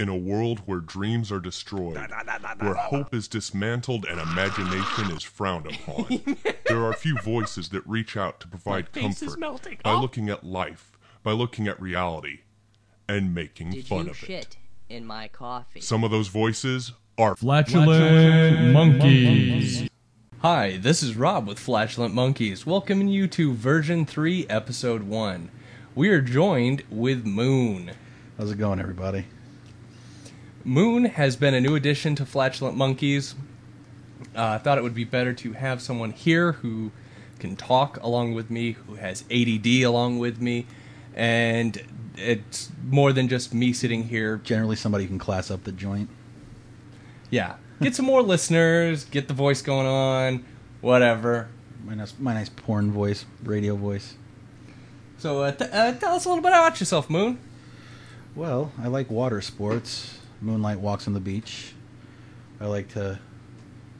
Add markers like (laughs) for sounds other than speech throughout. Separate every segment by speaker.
Speaker 1: In a world where dreams are destroyed, where hope is dismantled and imagination is frowned upon, (laughs) there are few voices that reach out to provide
Speaker 2: face is
Speaker 1: comfort
Speaker 2: melting.
Speaker 1: by
Speaker 2: Oh.
Speaker 1: looking at life, by looking at reality, and making
Speaker 3: Did
Speaker 1: fun
Speaker 3: you
Speaker 1: of it.
Speaker 3: shit in my coffee?
Speaker 1: Some of those voices are
Speaker 4: Flatulent monkeys.
Speaker 2: Hi, this is Rob with Flatulent Monkeys, welcoming you to version 3, episode 1. We are joined with Moon.
Speaker 5: How's it going, everybody?
Speaker 2: Moon has been a new addition to Flatulent Monkeys. Uh, I thought it would be better to have someone here who can talk along with me, who has ADD along with me, and it's more than just me sitting here.
Speaker 5: Generally, somebody can class up the joint.
Speaker 2: Yeah, get some more listeners, get the voice going on, whatever.
Speaker 5: My nice, my nice porn voice, radio voice.
Speaker 2: So uh, t- uh, tell us a little bit about yourself, Moon.
Speaker 5: Well, I like water sports. Moonlight walks on the beach. I like to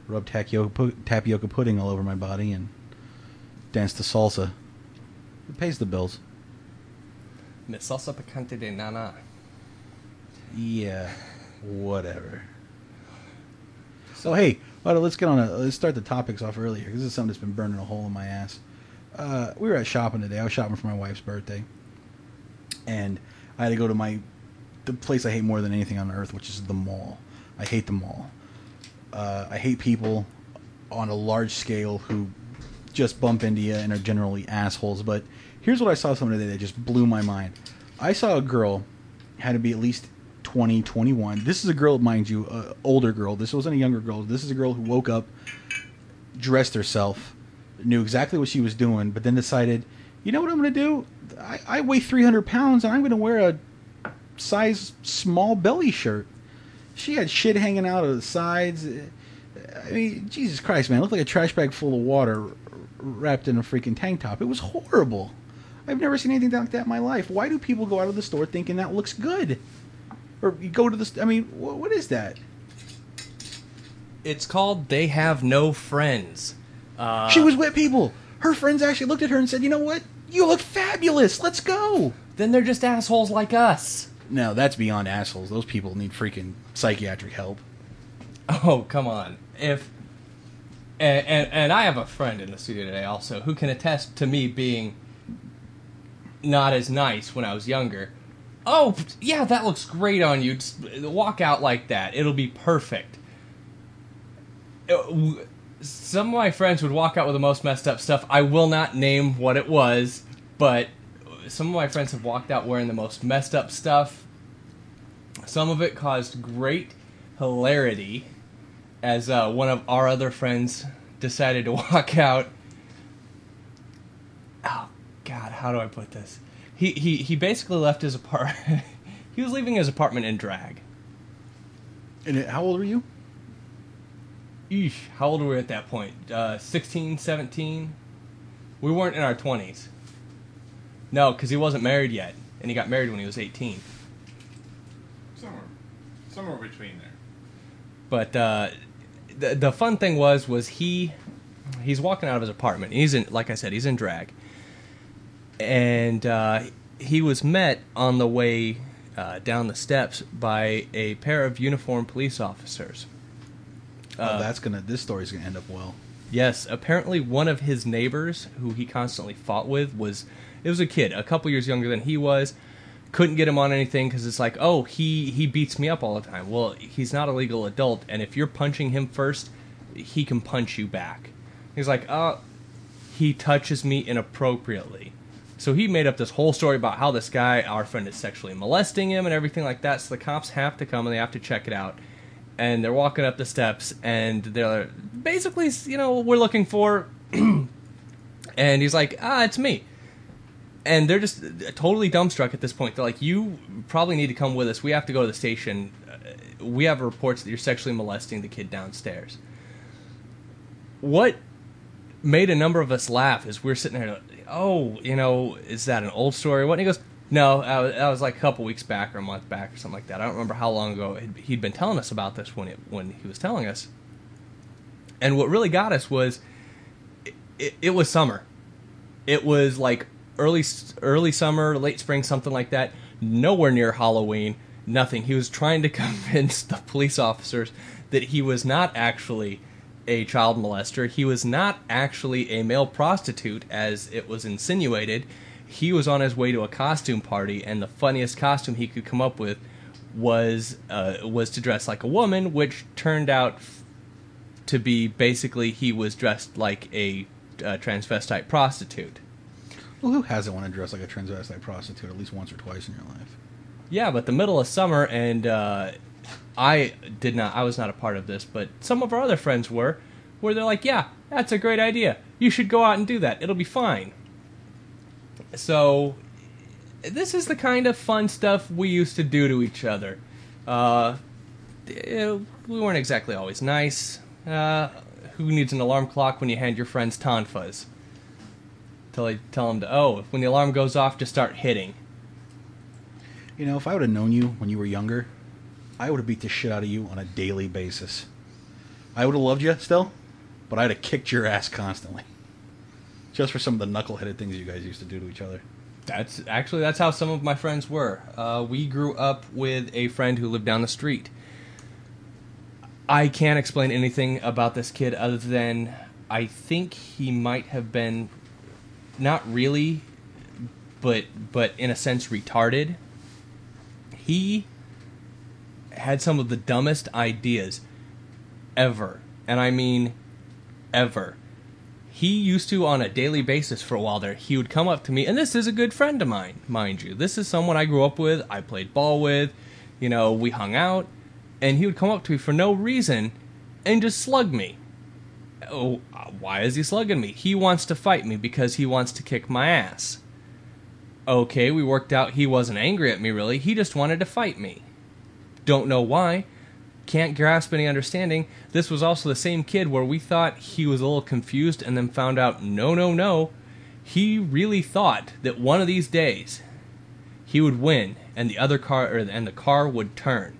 Speaker 5: rub tapioca, tapioca pudding all over my body and dance to salsa. It pays the bills.
Speaker 2: Me salsa picante de nana.
Speaker 5: Yeah, whatever. So hey, well, let's get on. A, let's start the topics off earlier because this is something that's been burning a hole in my ass. Uh, we were at shopping today. I was shopping for my wife's birthday, and I had to go to my the place I hate more than anything on earth, which is the mall. I hate the mall. Uh, I hate people on a large scale who just bump into you and are generally assholes. But here's what I saw someone today that just blew my mind. I saw a girl had to be at least 20, 21. This is a girl, mind you, older girl. This wasn't a younger girl. This is a girl who woke up, dressed herself, knew exactly what she was doing, but then decided, you know what I'm going to do? I, I weigh 300 pounds and I'm going to wear a size small belly shirt. She had shit hanging out of the sides. I mean, Jesus Christ, man, it looked like a trash bag full of water wrapped in a freaking tank top. It was horrible. I've never seen anything like that in my life. Why do people go out of the store thinking that looks good? Or you go to the, st- I mean, wh- what is that?
Speaker 2: It's called They Have No Friends. Uh,
Speaker 5: she was with people. Her friends actually looked at her and said, "You know what? You look fabulous. Let's go."
Speaker 2: then they're just assholes like us.
Speaker 5: No, that's beyond assholes. Those people need freaking psychiatric help.
Speaker 2: Oh, come on. If and, and and I have a friend in the studio today also who can attest to me being not as nice when I was younger. Oh, yeah, that looks great on you. Just walk out like that. It'll be perfect. Uh, Some of my friends would walk out with the most messed up stuff. I will not name what it was, but some of my friends have walked out wearing the most messed up stuff. Some of it caused great hilarity as uh, one of our other friends decided to (laughs) walk out. Oh God, how do I put this? He he he basically left his apartment. (laughs) he was leaving his apartment in drag.
Speaker 5: And how old were you?
Speaker 2: Eesh, how old were we at that point? Uh, 16, 17? We weren't in our 20s. No, because he wasn't married yet, and he got married when he was 18.
Speaker 6: Somewhere, somewhere between there.
Speaker 2: But uh, the the fun thing was was he he's walking out of his apartment. He's in like I said, he's in drag, and uh, he was met on the way uh, down the steps by a pair of uniformed police officers.
Speaker 5: oh, that's gonna. This story's gonna end up well.
Speaker 2: Yes, apparently one of his neighbors, who he constantly fought with, was it was a kid, a couple years younger than he was. Couldn't get him on anything because it's like, oh, he he beats me up all the time. Well, he's not a legal adult, and if you're punching him first, he can punch you back. He's like, oh, he touches me inappropriately. So he made up this whole story about how this guy, our friend, is sexually molesting him and everything like that. So the cops have to come and they have to check it out. And they're walking up the steps and they're basically, you know, we're looking for. (clears throat) and he's like, ah, it's me. And they're just totally dumbstruck at this point. They're like, you probably need to come with us. We have to go to the station. Uh, We have reports that you're sexually molesting the kid downstairs. What made a number of us laugh is we're sitting there. Oh, you know, is that an old story? What? And he goes, no, that was, like a couple weeks back or a month back or something like that. I don't remember how long ago he'd- been telling us about this when it when he was telling us. And what really got us was, it, it was summer. It was like early early summer, late spring, something like that. Nowhere near Halloween. Nothing. He was trying to (laughs) convince the police officers that he was not actually a child molester. He was not actually a male prostitute, as it was insinuated. He was on his way to a costume party, and the funniest costume he could come up with was uh, was to dress like a woman, which turned out to be basically he was dressed like a uh, transvestite prostitute.
Speaker 5: Well, who hasn't wanted to dress like a transvestite prostitute at least once or twice in your life?
Speaker 2: Yeah, but the middle of summer, and uh, I did not. I was not a part of this, but some of our other friends were, where they're like, "Yeah, that's a great idea. You should go out and do that. It'll be fine." So, this is the kind of fun stuff we used to do to each other. Uh, eh, we weren't exactly always nice. Uh, who needs an alarm clock when you hand your friends tonfas? Tell tell them to oh, when the alarm goes off, just start hitting.
Speaker 5: You know, if I would have known you when you were younger, I would have beat the shit out of you on a daily basis. I would have loved you still, but I'd have kicked your ass constantly. Just for some of the knuckleheaded things you guys used to do to each other.
Speaker 2: That's actually that's how some of my friends were. Uh, we grew up with a friend who lived down the street. I can't explain anything about this kid other than I think he might have been not really, but but in a sense retarded. He had some of the dumbest ideas ever, and I mean ever. He used to on a daily basis for a while there he would come up to me and this is a good friend of mine mind you. This is someone i grew up with i played ball with you know we hung out and he would come up to me for no reason and just slug me oh why is he slugging me he wants to fight me because he wants to kick my ass okay we worked out he wasn't angry at me really he just wanted to fight me don't know why can't grasp any understanding. This was also the same kid where we thought he was a little confused and then found out no, no, no. He really thought that one of these days he would win and the other car or, and the car would turn.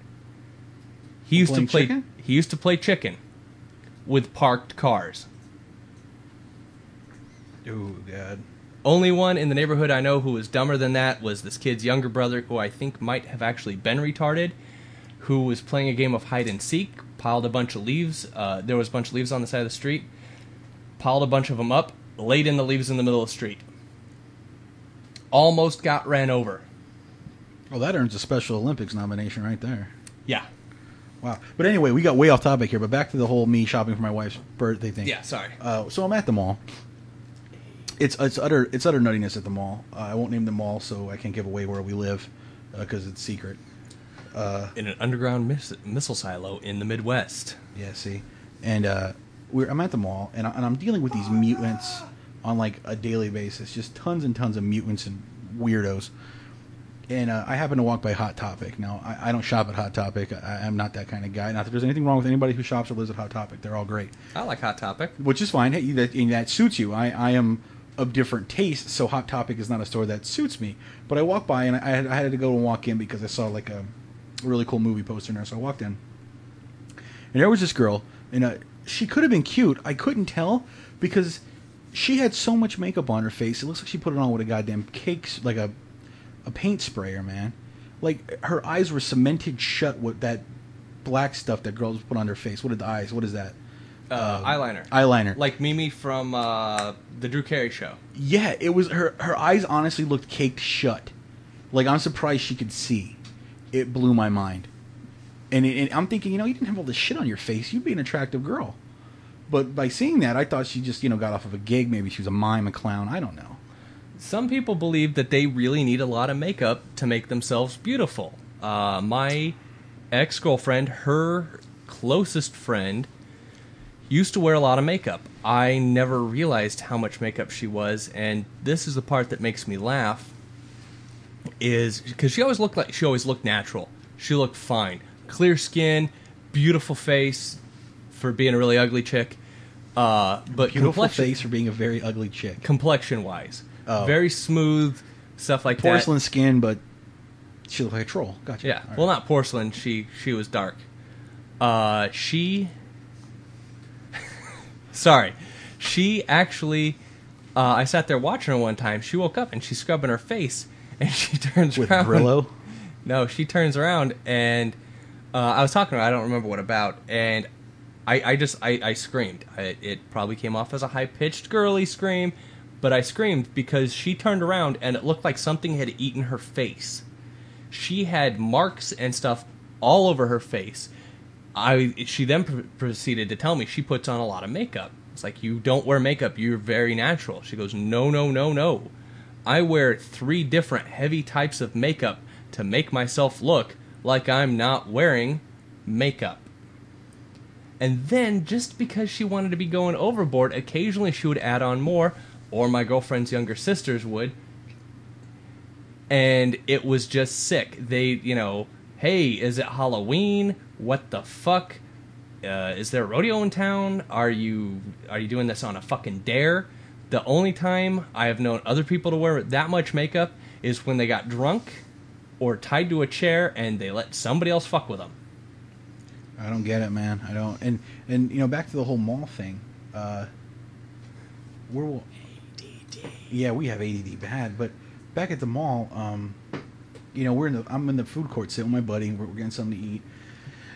Speaker 2: He used to play
Speaker 5: chicken?
Speaker 2: he used to play chicken with parked cars.
Speaker 5: Oh God.
Speaker 2: Only one in the neighborhood I know who was dumber than that was this kid's younger brother, who I think might have actually been retarded, who was playing a game of hide and seek, piled a bunch of leaves. Uh, there was a bunch of leaves on the side of the street, piled a bunch of them up, laid in the leaves in the middle of the street. Almost got ran over.
Speaker 5: Well, that earns a Special Olympics nomination right there.
Speaker 2: Yeah.
Speaker 5: Wow. But anyway, we got way off topic here. But back to the whole me shopping for my wife's birthday thing.
Speaker 2: Yeah, sorry.
Speaker 5: Uh, so I'm at the mall. It's it's utter it's utter nuttiness at the mall. Uh, I won't name the mall, so I can't give away where we live because it's secret.
Speaker 2: In an underground miss- missile silo in the Midwest.
Speaker 5: Yeah, see, and uh, we're I'm at the mall, and, I, and I'm dealing with these mutants on like a daily basis, just tons and tons of mutants and weirdos. And uh, I happen to walk by Hot Topic. Now, I, I don't shop at Hot Topic. I, I'm not that kind of guy. Not that there's anything wrong with anybody who shops or lives at Hot Topic. They're all great,
Speaker 2: I like Hot Topic.
Speaker 5: which is fine. Hey, that, and that suits you. I, I am of different taste, so Hot Topic is not a store that suits me. But I walked by, and I had, I had to go and walk in because I saw like a really cool movie poster in there. So I walked in, and there was this girl, and uh, she could have been cute. I couldn't tell because she had so much makeup on her face. It looks like she put it on with a goddamn cake, like a a paint sprayer, man. Like her eyes were cemented shut with that black stuff that girls put on their face. What are the eyes? What is that?
Speaker 2: Uh, eyeliner.
Speaker 5: Eyeliner.
Speaker 2: Like Mimi from uh, the Drew Carey show.
Speaker 5: Yeah, it was her. Her eyes honestly looked caked shut. Like I'm surprised she could see. It blew my mind. And, it, and I'm thinking, you know, you didn't have all this shit on your face. You'd be an attractive girl. But by seeing that, I thought she just, you know, got off of a gig. Maybe she was a mime, a clown. I don't know.
Speaker 2: Some people believe that they really need a lot of makeup to make themselves beautiful. Uh, my ex girlfriend, her closest friend, used to wear a lot of makeup. I never realized how much makeup she was, and this is the part that makes me laugh. Is because she always looked like she always looked natural. She looked fine, clear skin, beautiful face for being a really ugly chick. Uh, but
Speaker 5: Beautiful
Speaker 2: complexion,
Speaker 5: face for being a very ugly chick.
Speaker 2: complexion wise.
Speaker 5: Oh.
Speaker 2: Very smooth stuff like
Speaker 5: Porcelain
Speaker 2: that.
Speaker 5: skin, but she looked like a troll. Gotcha.
Speaker 2: Yeah.
Speaker 5: Right.
Speaker 2: Well, not porcelain. She she was dark. Uh, she. (laughs) Sorry, she actually. Uh, I sat there watching her one time. She woke up and she's scrubbing her face, (laughs) and she turns
Speaker 5: with
Speaker 2: around.
Speaker 5: Brillo. (laughs)
Speaker 2: No, she turns around and uh, I was talking to her. I don't remember what about, and I, I just I, I screamed. I, it probably came off as a high pitched girly scream, but I screamed because she turned around and it looked like something had eaten her face. She had marks and stuff all over her face. I she then pr- proceeded to tell me she puts on a lot of makeup. It's like you don't wear makeup. You're very natural. She goes, no, no, no, no. I wear three different heavy types of makeup to make myself look like I'm not wearing makeup. And then, just because she wanted to be going overboard, occasionally she would add on more, or my girlfriend's younger sisters would. And it was just sick. They, you know, hey, is it Halloween? What the fuck? Uh, is there a rodeo in town? Are you are you doing this on a fucking dare? The only time I have known other people to wear that much makeup is when they got drunk or tied to a chair and they let somebody else fuck with them.
Speaker 5: I don't get it, man. I don't. And and you know, back to the whole mall thing. Uh, we're ADD. Yeah, we have ADD bad. But back at the mall, um, you know, we're in the. I'm in the food court sitting with my buddy. We're, we're getting something to eat,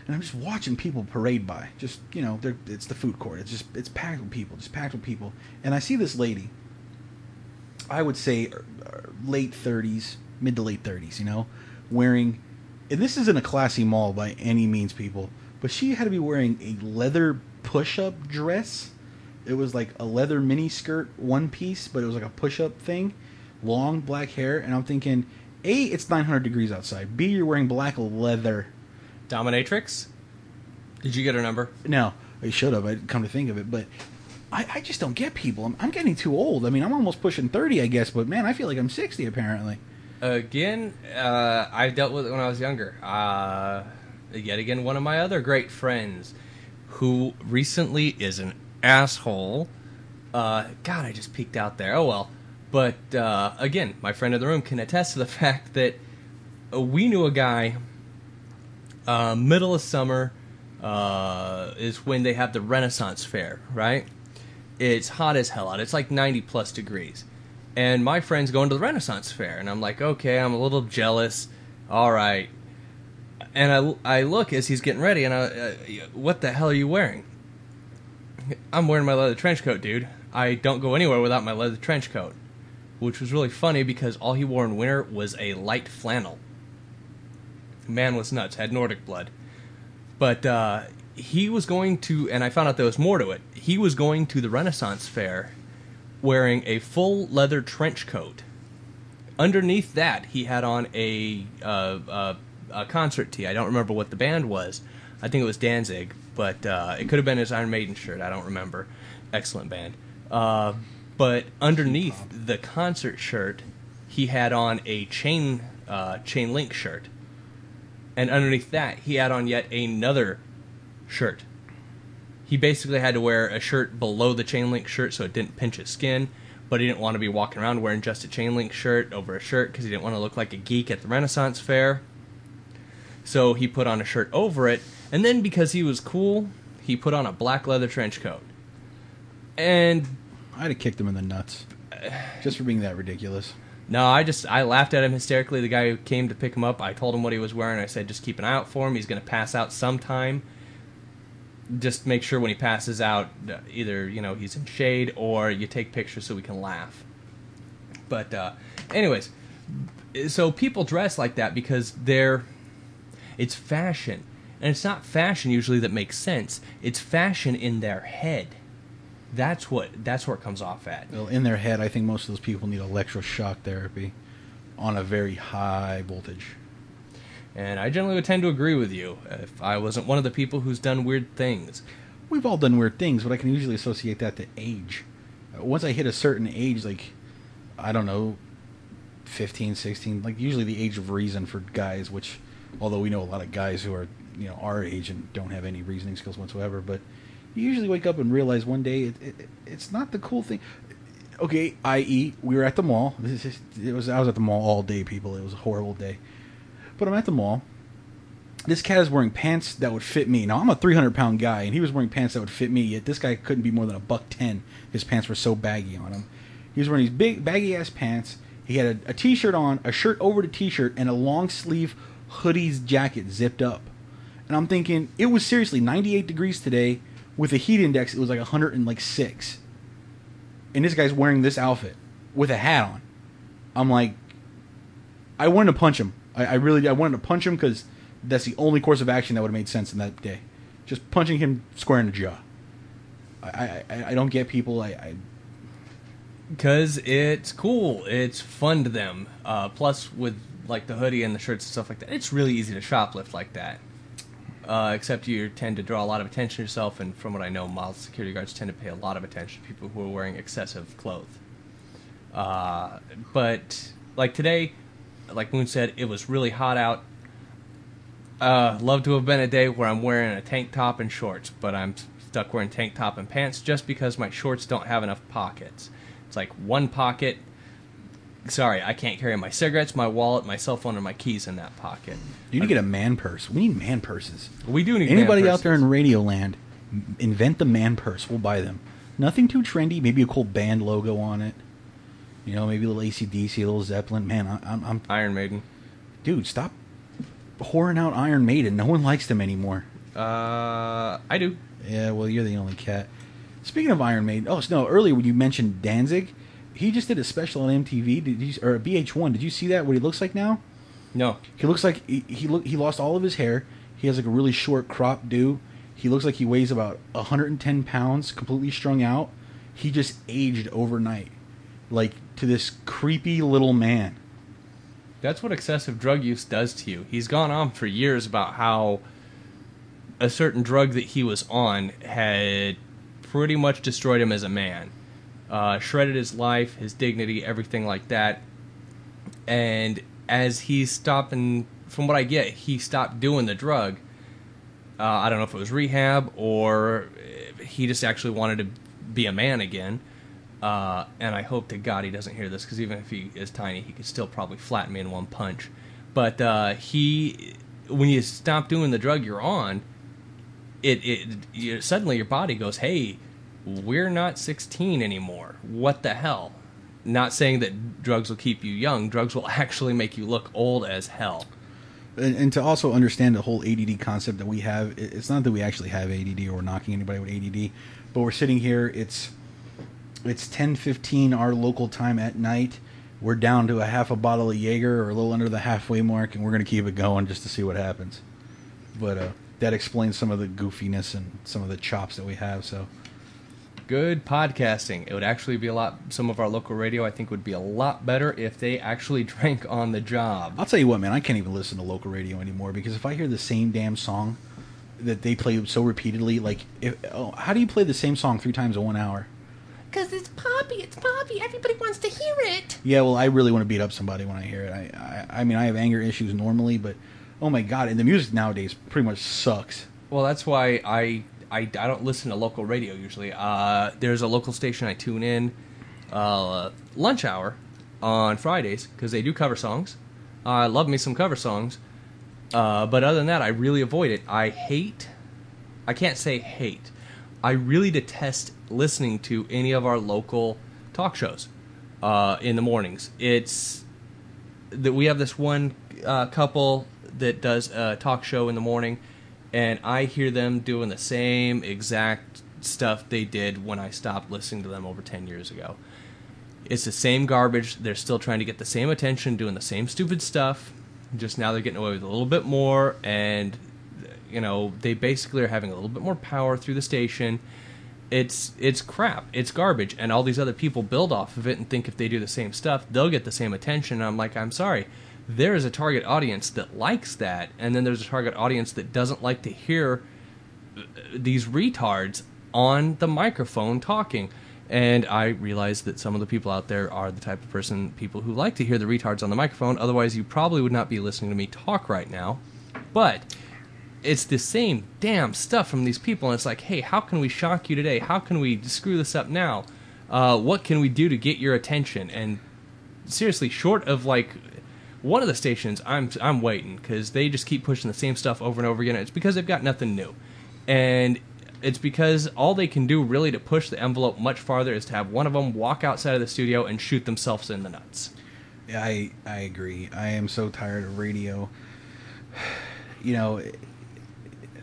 Speaker 5: and I'm just watching people parade by. Just you know, they're, it's the food court. It's just it's packed with people, just packed with people. And I see this lady. I would say uh, late 30s, mid to late 30s. You know, wearing. And this isn't a classy mall by any means, people. But she had to be wearing a leather push-up dress. It was like a leather mini skirt, one piece, but it was like a push-up thing, long black hair, and I'm thinking, a, it's 900 degrees outside. B, you're wearing black leather.
Speaker 2: Dominatrix? Did you get her number?
Speaker 5: No, I should have. I'd come to think of it, but I, I just don't get people. I'm, I'm getting too old. I mean, I'm almost pushing 30, I guess, but man, I feel like I'm 60 apparently.
Speaker 2: Again, uh, I dealt with it when I was younger. Uh, yet again, one of my other great friends who recently is an asshole. Uh, God, I just peeked out there. Oh well. But uh, again, my friend in the room can attest to the (laughs) fact that uh, we knew a guy. Uh, middle of summer uh, is when they have the Renaissance Fair, right? It's hot as hell out. It's like 90 plus degrees. And my friend's going to the Renaissance Fair. And I'm like, okay, I'm a little jealous. All right. And I, I look as he's getting ready, and I, uh, what the hell are you wearing? I'm wearing my leather trench coat, dude. I don't go anywhere without my leather trench coat. Which was really funny because all he wore in winter was a light flannel. Man was nuts, had Nordic blood. But uh, he was going to, and I found out there was more to it. He was going to the Renaissance Fair wearing a full leather trench coat. Underneath that, he had on a, uh, uh, a concert tee. I don't remember what the band was. I think it was Danzig, but uh, it could have been his Iron Maiden shirt. I don't remember. Excellent band. Uh, but underneath the concert shirt, he had on a chain uh, chain link shirt, and underneath that, he had on yet another shirt. He basically had to wear a shirt below the chain link shirt so it didn't pinch his skin, but he didn't want to be walking around wearing just a chain link shirt over a shirt because he didn't want to look like a geek at the Renaissance Fair. So he put on a shirt over it, and then because he was cool, he put on a black leather trench coat. And
Speaker 5: I'd have kicked him in the nuts just for being that ridiculous.
Speaker 2: no, I just I laughed at him hysterically. The guy who came to pick him up, I told him what he was wearing. I said, just keep an eye out for him. He's going to pass out sometime. Just make sure when he passes out, uh, either you know he's in shade or you take pictures so we can laugh. But uh, anyways, so people dress like that because they're it's fashion, and it's not fashion usually that makes sense. It's fashion in their head. That's what that's where it comes off at.
Speaker 5: Well, in their head, I think most of those people need electroshock therapy on a very high voltage.
Speaker 2: And I generally would tend to agree with you if I wasn't one of the people who's done weird things.
Speaker 5: We've all done weird things, but I can usually associate that to age. Uh, Once I hit a certain age, like, I don't know, 15, 16, like usually the age of reason for guys, which, although we know a lot of guys who are, you know, our age and don't have any reasoning skills whatsoever, but you usually wake up and realize one day it, it, it's not the cool thing. Okay, i.e., we were at the mall. Is, it was I was at the mall all day, people. It was a horrible day. But I'm at the mall. This cat is wearing pants that would fit me. Now I'm a 300 pound guy, and he was wearing pants that would fit me. Yet this guy couldn't be more than a buck ten. His pants were so baggy on him. He was wearing these big baggy ass pants. He had a, a t-shirt on, a shirt over the t-shirt, and a long sleeve hoodies, jacket zipped up, and I'm thinking it was seriously 98 degrees today with a heat index. It was like 106, and this guy's wearing this outfit with a hat on. I'm like, I wanted to punch him. I, I really I wanted to punch him because that's the only course of action that would have made sense in that day. Just punching him square in the jaw. I I, I don't get people. I, I
Speaker 2: Because it's cool. It's fun to them. Uh, plus, with like the hoodie and the shirts and stuff like that, it's really easy to shoplift like that. Uh, except you tend to draw a lot of attention to yourself, and from what I know, mall security guards tend to pay a lot of attention to people who are wearing excessive clothes. Uh, but like today, like Moon said, it was really hot out. Uh, love to have been a day where I'm wearing a tank top and shorts, but I'm stuck wearing tank top and pants just because my shorts don't have enough pockets. It's like one pocket. Sorry, I can't carry my cigarettes, my wallet, my cell phone, and my keys in that pocket.
Speaker 5: you need to get a man purse. We need man purses.
Speaker 2: We do need
Speaker 5: Anybody out there in. Radio Land, invent the man purse. We'll buy them. Nothing too trendy. Maybe a cool band logo on it. You know, maybe a little ACDC, a little Zeppelin. Man, I, I'm, I'm,
Speaker 2: Iron Maiden.
Speaker 5: dude, stop whoring out Iron Maiden. No one likes them anymore.
Speaker 2: Uh, I do.
Speaker 5: Yeah, well, you're the only cat. Speaking of Iron Maiden, oh no! Earlier when you mentioned Danzig, he just did a special on MTV. Did you or VH1? Did you see that? What he looks like now?
Speaker 2: No.
Speaker 5: He looks like he he, look, he lost all of his hair. He has like a really short crop do. He looks like he weighs about 110 pounds, completely strung out. He just aged overnight, like to this creepy little man.
Speaker 2: That's what excessive drug use does to you. He's gone on for years about how a certain drug that he was on had pretty much destroyed him as a man, uh, shredded his life, his dignity, everything like that. And as he's stopping, from what I get, he stopped doing the drug. Uh, I don't know if it was rehab or he just actually wanted to be a man again. Uh, and I hope to God he doesn't hear this because even if he is tiny, he could still probably flatten me in one punch. But uh, he, when you stop doing the drug you're on, it it suddenly your body goes, "Hey, we're not 16 anymore. What the hell?" Not saying that drugs will keep you young. Drugs will (laughs) actually make you look old as hell.
Speaker 5: And, and to also understand the whole ADD concept that we have, it's not that we actually have ADD or knocking anybody with ADD, but we're sitting here. It's it's 10:15 our local time at night. We're down to a half a bottle of Jaeger or a little under the halfway mark, and we're gonna keep it going just to see what happens. But uh, that explains some of the goofiness and some of the chops that we have. So
Speaker 2: Good podcasting. It would actually be a lot. Some of our local radio, I think, would be a lot better if they actually (laughs) drank on the job.
Speaker 5: I'll tell you what, man, I can't even listen to local radio anymore because if I hear the same damn song that they play so repeatedly, like, if, oh, how do you play the same song three times in one hour?
Speaker 7: Because it's Poppy, it's Poppy. Everybody wants to hear it.
Speaker 5: Yeah, well, I really want to beat up somebody when I hear it. I, I, I mean, I have anger issues normally, but oh my god, and the music nowadays pretty much sucks.
Speaker 2: Well, that's why I, I, I don't listen to local radio usually. Uh, there's a local station I tune in, uh, lunch hour on Fridays because they do cover songs. I love me some cover songs, uh, but other than that, I really avoid it. I hate. I can't say hate. I really detest listening to any of our local talk shows uh, in the mornings. It's that we have this one uh, couple that does a talk show in the morning, and I hear them doing the same exact stuff they did when I stopped listening to them over 10 years ago. It's the same garbage. They're still trying to get the same attention, doing the same stupid stuff. Just now they're getting away with a little bit more, and you know they basically are having a little bit more power through the station. It's it's crap. It's garbage, and all these other people build off of it and think if they do the same stuff, they'll get the same attention. And I'm like, I'm sorry. There is a target audience that likes that, and then there's a target audience that doesn't like to hear these retards on the microphone talking. And I realize that some of the people out there are the type of person, people who like to hear the retards on the microphone. Otherwise, you probably would not be listening to me talk right now. But it's the same damn stuff from these people. And it's like, hey, how can we shock you today? How can we screw this up now? Uh, what can we do to get your attention? And seriously, short of like one of the stations, I'm I'm waiting because they just keep pushing the same stuff over and over again. It's because they've got nothing new, and it's because all they can do really to push the envelope much farther is to have one of them walk outside of the studio and shoot themselves in the nuts.
Speaker 5: I I agree. I am so tired of radio. you know,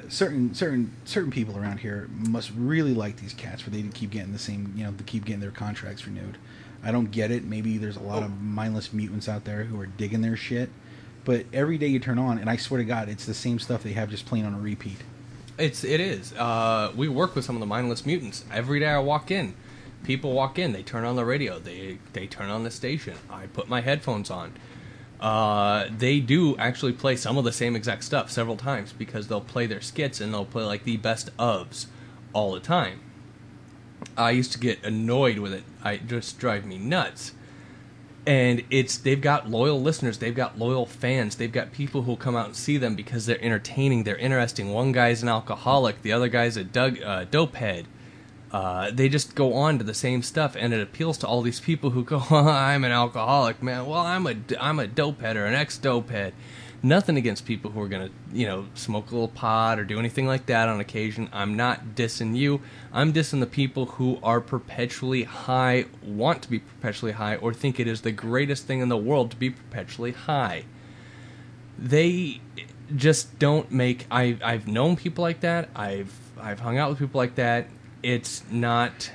Speaker 5: certain certain certain people around here must really like these cats for they keep getting the same, you know, to keep getting their contracts renewed. I don't get it. Maybe there's a lot of mindless mutants out there who are digging their shit. But every day you turn on, and I swear to God, it's the same stuff they have just playing on a repeat.
Speaker 2: It's it is. Uh, we work with some of the mindless mutants every day. I walk in, people walk in, they turn on the radio, they they turn on the station. I put my headphones on. Uh, they do actually play some of the same exact stuff several times because they'll play their skits and they'll play like the best ofs all the time. I used to get annoyed with it. I it just drive me nuts. And it's they've got loyal listeners, they've got loyal fans, they've got people who'll come out and see them because they're entertaining, they're interesting. One guy's an alcoholic, the other guy's a Doug uh, dope head. Uh, they just go on to the same stuff, and it appeals to all these people who go, (laughs) "I'm an alcoholic, man." Well, I'm a I'm a dope head or an ex dope head. Nothing against people who are gonna, you know, smoke a little pot or do anything like that on occasion. I'm not dissing you. I'm dissing the people who are perpetually high, want to be perpetually high, or think it is the greatest thing in the world to be perpetually high. They just don't make. I I've known people like that. I've I've hung out with people like that. It's not.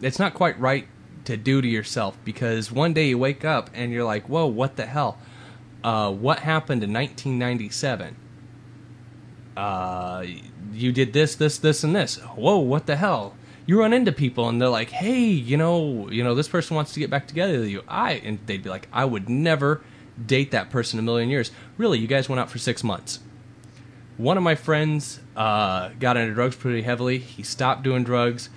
Speaker 2: It's not quite right to do to yourself because one day you wake up and you're like, "Whoa, what the hell? Uh, what happened in 1997? Uh, you did this, this, this, and this. Whoa, what the hell?" You run into people and they're like, "Hey, you know, you know, this person wants to get back together with you." I and they'd be like, "I would never date that person a million years." Really, you guys went out for six months one of my friends uh, got into drugs pretty heavily. He stopped doing drugs.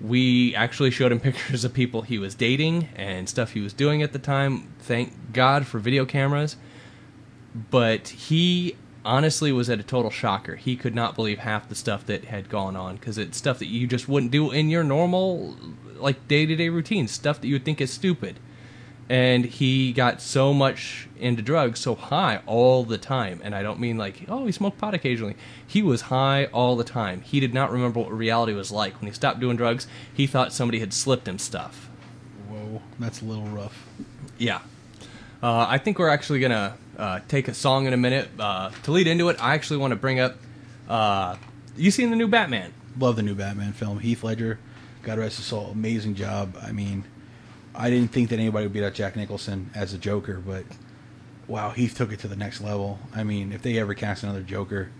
Speaker 2: We actually showed him (laughs) pictures of people he was dating and stuff he was doing at the time. Thank God for video cameras. But he honestly was at a total shocker. He could not believe half the stuff that had gone on because it's stuff that you just wouldn't do in your normal, like day to day routine. Stuff that you would think is stupid and he got so much into drugs so high all the time and i don't mean like oh he smoked pot occasionally he was high all the time he did not remember what reality was like when he stopped doing drugs he thought somebody had slipped him stuff
Speaker 5: Whoa, that's a little rough.
Speaker 2: yeah uh, i think we're actually gonna uh, take a song in a minute uh, to lead into it i actually want to bring up uh, you seen the new batman
Speaker 5: Love the new Batman film. Heath Ledger, God rest his soul, amazing job. I mean, I didn't think that anybody would beat out Jack Nicholson as a Joker, but wow, Heath took it to the next level. I mean, if they ever cast another Joker,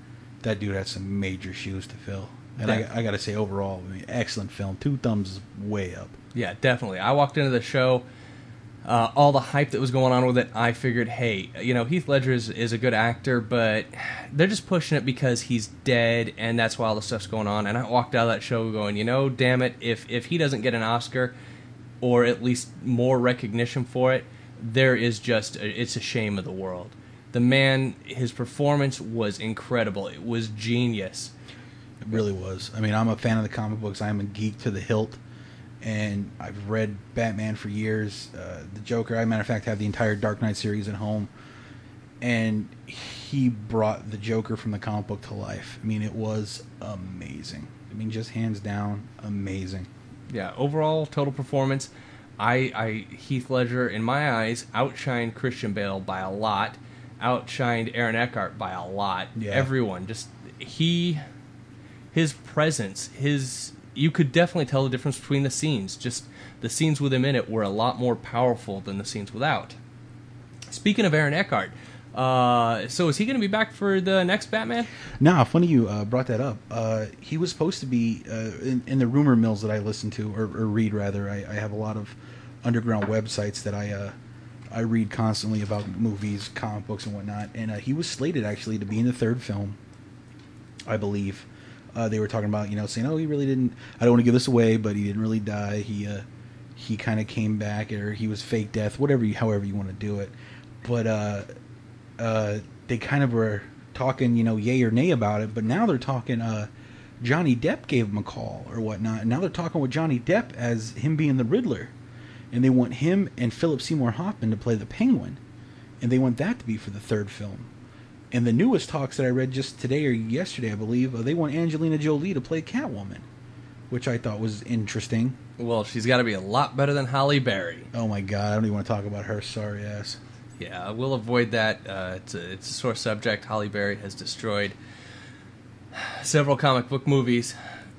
Speaker 5: that dude has some major shoes to fill. And I, I got to say, overall, I mean, excellent film. Two thumbs way up.
Speaker 2: Yeah, definitely. I walked into the show, uh, all the hype that was going on with it. I figured, hey, you know, Heath Ledger is, is a good actor, but they're just pushing it because he's dead, and that's why all the stuff's going on. And I walked out of that show going, you know, damn it, if if he doesn't get an Oscar or at least more recognition for it, there is just it's a shame of the world. The man, his performance was incredible. It was genius.
Speaker 5: It really was. I mean, I'm a fan of the comic books. I'm a geek to the hilt, and I've read Batman for years. Uh, the Joker, I matter of fact, have the entire Dark Knight series at home, and he brought the Joker from the comic book to life. I mean, it was amazing. I mean, just hands down, amazing.
Speaker 2: yeah, overall total performance, I, I Heath Ledger in my eyes outshined Christian Bale by a lot, outshined Aaron Eckhart by a lot.
Speaker 5: Yeah.
Speaker 2: Everyone just he, his presence, his you could definitely tell the difference between the scenes. Just the scenes with him in it were a lot more powerful than the scenes without. Speaking of Aaron Eckhart, uh, so is he going to be back for the next Batman?
Speaker 5: Now, funny you uh, brought that up. Uh, he was supposed to be uh, in, in the rumor mills that I listen to or, or read. Rather, I, I have a lot of underground websites that I uh, I read constantly about movies, comic books, and whatnot. And uh, he was slated actually to be in the third film, I believe. Uh, they were talking about you know saying, oh, he really didn't. I don't want to give this away, but he didn't really die. He uh, he kind of came back, or he was fake death, whatever, you, however you want to do it. But uh, uh, they kind of were talking, you know, yay or nay about it. But now they're talking. Uh, Johnny Depp gave him a call or whatnot. And now they're talking with Johnny Depp as him being the Riddler, and they want him and Philip Seymour Hoffman to play the Penguin, and they want that to be for the third film. And the newest talks that I read just today or yesterday, I believe, uh, they want Angelina Jolie to play Catwoman, which I thought was interesting.
Speaker 2: Well, she's got to be a lot better than Halle Berry.
Speaker 5: Oh my god, I don't even want to talk about her sorry ass.
Speaker 2: Yeah, we'll avoid that. Uh, it's, a, it's a sore subject. Halle Berry has destroyed several comic book movies.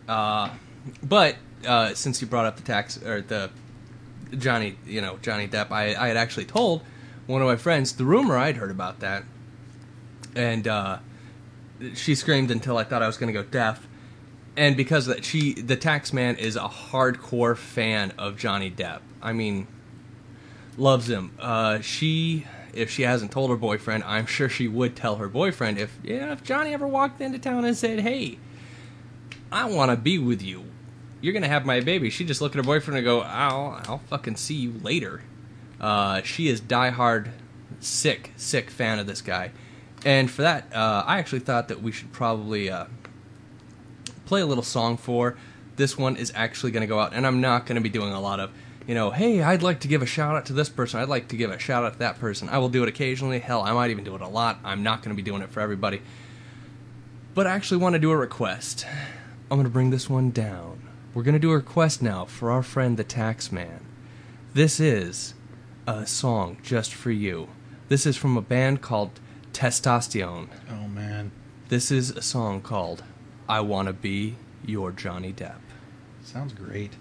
Speaker 2: Uh, but uh, since you brought up the tax or the Johnny, you know Johnny Depp, I, I had actually told one of my friends the rumor I'd heard about that, and uh, she screamed until I thought I was going to go deaf. And because that, she the tax man is a hardcore fan of Johnny Depp. I mean, loves him. Uh, she, if she hasn't told her boyfriend, I'm sure she would tell her boyfriend if yeah, if Johnny ever walked into town and said, "Hey, I want to be with you. You're gonna have my baby." She just look at her boyfriend and go, "I'll, I'll fucking see you later." Uh, she is diehard, sick, sick fan of this guy, and for that, uh, I actually thought that we should probably uh, play a little song for. This one is actually going to go out, and I'm not going to be doing a lot of, you know, hey, I'd like to give a shout out to this person. I'd like to give a shout out to that person. I will do it occasionally. Hell, I might even do it a lot. I'm not going to be doing it for everybody. But I actually want to do a request. I'm going to bring this one down. We're going to do a request now for our friend the tax man. This is a song just for you. This is from a band called Testosterone.
Speaker 5: Oh man,
Speaker 2: This is a song called I Wanna Be Your Johnny Depp.
Speaker 5: sounds great.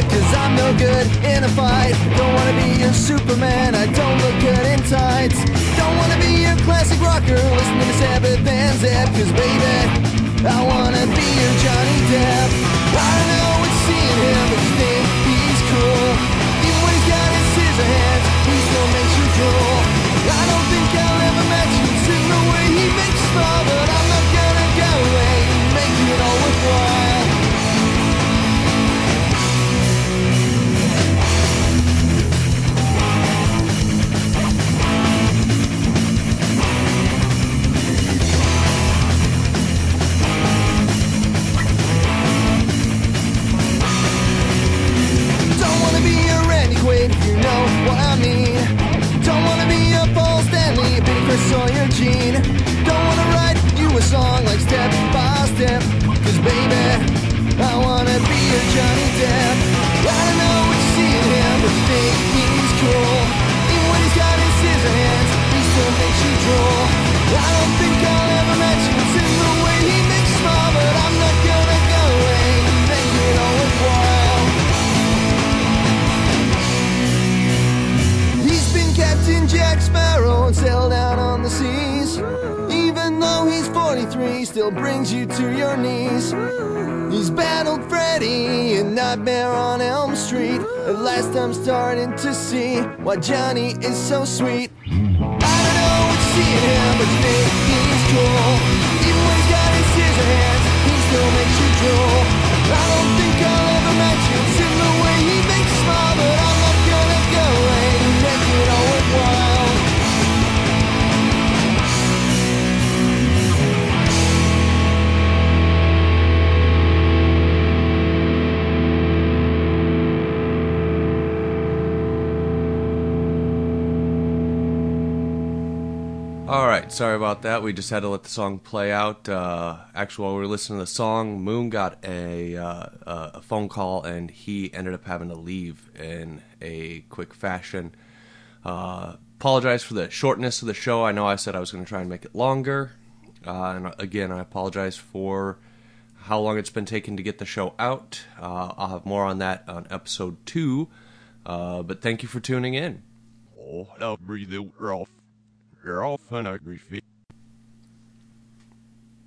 Speaker 8: Brad cause I'm no good in a fight. Don't wanna be a Superman, I don't look good in tights. Don't wanna be a classic rocker, listening to the Sabbath and Zep, cause baby, I wanna be your Johnny Depp. I don't know what's seeing him, but you think he's cool. Even when he's got his scissor hands, he still makes you drool. I don't think I'll ever match in the way he makes you 43, brings you to your knees. He's battled Freddy in Nightmare on Elm Street. At last, I'm starting to see why Johnny is so sweet. I don't know what's seeing him, but you think he's cool. Even when he's got his scissor hands, he still makes you drool. I don't think
Speaker 2: sorry about that. We just had to let the song play out. Uh, actually, while we were listening to the song, Moon got a uh, uh, a phone call, and he ended up having to leave in a quick fashion. Uh, apologize for the shortness of the show. I know I said I was going to try and make it longer, uh, and again, I apologize for how long it's been taking to get the show out. Uh, I'll have more on that on episode two. but thank you for tuning in.
Speaker 1: Oh, I'll breathe it off. A griffin.